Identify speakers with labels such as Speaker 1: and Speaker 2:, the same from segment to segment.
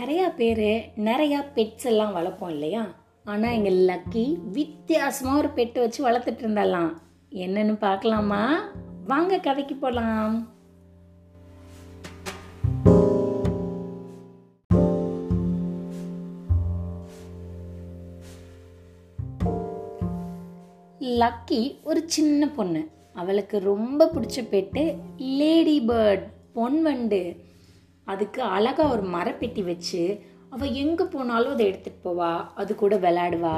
Speaker 1: நிறையா பேர் நிறையா பெட்ஸ் எல்லாம் வளர்ப்போம் இல்லையா? ஆனால் எங்கள் லக்கி வித்தியாசமாக ஒரு பெட்டை வச்சு வளர்த்துட்டு இருந்தாலாம். என்னன்னு பார்க்கலாமா? வாங்க கதைக்கு போகலாம் லக்கி ஒரு சின்ன பொண்ணு. அவளுக்கு ரொம்ப பிடிச்ச பெட்டு லேடி பேர்ட் பொன்வண்டு. அதுக்கு அழகாக ஒரு மரப்பெட்டி வச்சு அவள் எங்கே போனாலும் அதை எடுத்துகிட்டு போவா அது கூட விளையாடுவா.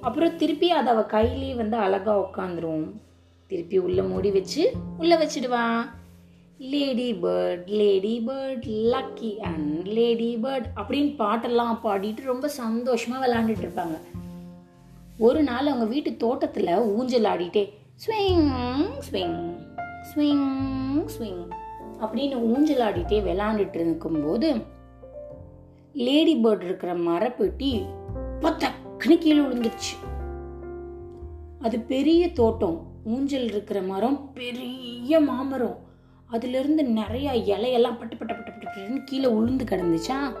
Speaker 1: அப்புறம் திருப்பி அதை அவள் கையிலேயே வந்து அழகாக உட்காந்துரும். திருப்பி உள்ளே மூடி வச்சு உள்ளே வச்சிடுவா. Lady bird lady bird lucky and lady bird அப்படின்னு பாட்டெல்லாம் பாடிட்டு ரொம்ப சந்தோஷமாக விளாண்டுட்டு இருப்பாங்க. ஒரு நாள் அவங்க வீட்டு தோட்டத்தில் ஊஞ்சல் ஆடிட்டே ஸ்விங் ஸ்விங் ஸ்விங் ஸ்விங் அப்படின்னு ஊஞ்சல் ஆடிட்டே விளாண்டுட்டு இருக்கும்போது லேடி பேர்ட் இருக்கிற மரப்பெட்டி பத்தக்குன்னு கீழே விழுந்துருச்சு. அது பெரிய தோட்டம். ஊஞ்சல் இருக்கிற மரம் பெரிய மாமரம். அதுலேருந்து நிறைய இலையெல்லாம் பட்டு பட்ட பட்டு பட்டு பட்டுன்னு கீழே உளுந்து கிடந்துச்சா?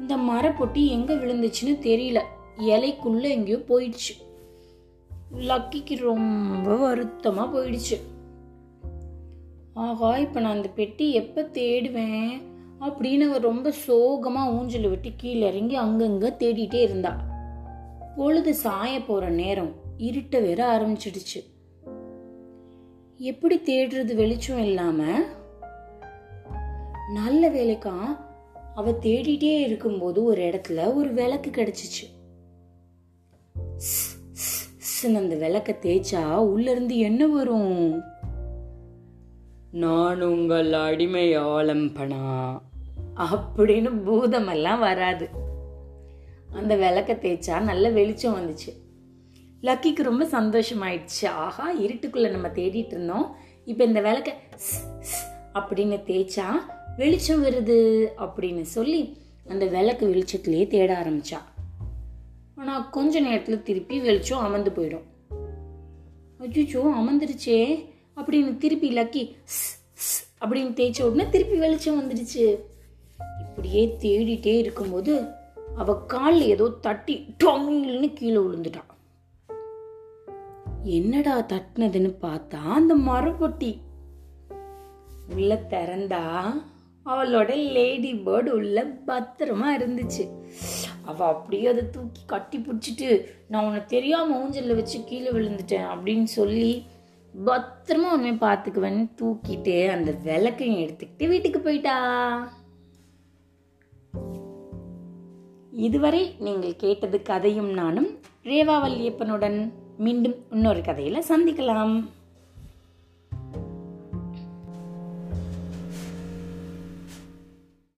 Speaker 1: இந்த மரப்பொட்டி எங்கே விழுந்துச்சுன்னு தெரியல. இலைக்குள்ளே எங்கேயோ போயிடுச்சு. லக்கிக்கு ரொம்ப வருத்தமாக போயிடுச்சு. ஆஹா இப்போ நான் அந்த பெட்டி எப்போ தேடுவேன்? அப்படின்னு அவர் ரொம்ப சோகமாக ஊஞ்சல் விட்டு கீழே இறங்கி அங்கங்கே தேடிட்டே இருந்தா. பொழுது சாய போகிற நேரம் இருட்ட வேற ஆரம்பிச்சிடுச்சு. எப்படி தேடுறது வெளிச்சம் இல்லாமல் நல்ல வேலைக்கா. அவ தேடிட்டே இருக்கும்போது ஒரு இடத்துல ஒரு விளக்கு கிடைச்சிச்சு. அந்த விளக்க தேய்ச்சா உள்ள இருந்து என்ன வரும்? நான் உங்கள் அடிமை ஆலம்பனா? அப்படின்னு பூதமெல்லாம் வராது. அந்த விளக்க தேய்ச்சா நல்ல வெளிச்சம் வந்துச்சு. லக்கிக்கு ரொம்ப சந்தோஷமாயிடுச்சு. ஆஹா இருட்டுக்குள்ள நம்ம தேடிட்டு இருந்தோம். இப்போ இந்த விளக்க ஸ், அப்படின்னு தேய்ச்சா வெளிச்சம் வருது அப்படின்னு சொல்லி அந்த விளக்கு வெளிச்சத்துலேயே தேட ஆரம்பிச்சா. ஆனால் கொஞ்ச நேரத்தில் திருப்பி வெளிச்சம் அமர்ந்து போயிடும். அச்சுச்சோ அமர்ந்துருச்சே. அப்படின்னு திருப்பி லக்கி ஸ், அப்படின்னு தேய்ச்ச உடனே திருப்பி வெளிச்சம் வந்துடுச்சு. இப்படியே தேடிட்டே இருக்கும்போது அவ கால் ஏதோ தட்டி டொங்கில்னு கீழே விழுந்துட்டான் என்னடா தட்டினதுன்னு பார்த்தா அந்த மரப்பொட்டி. உள்ள திறந்தா அவளோட லேடி பேர்டு உள்ள பத்திரமா இருந்துச்சு. அவ அப்படியே அதை தூக்கி கட்டி பிடிச்சிட்டு நான் உன்னை தெரியாம ஊஞ்சல்ல வச்சு கீழே விழுந்துட்டேன் அப்படின்னு சொல்லி பத்திரமா உண்மையை பார்த்துக்குவேன்னு தூக்கிட்டு அந்த விளக்கையும் எடுத்துக்கிட்டு வீட்டுக்கு போயிட்டா. இதுவரை நீங்கள் கேட்டது கதையும் நானும் ரேவா வல்லியப்பனுடன் மீண்டும் இன்னொரு கதையில சந்திக்கலாம்.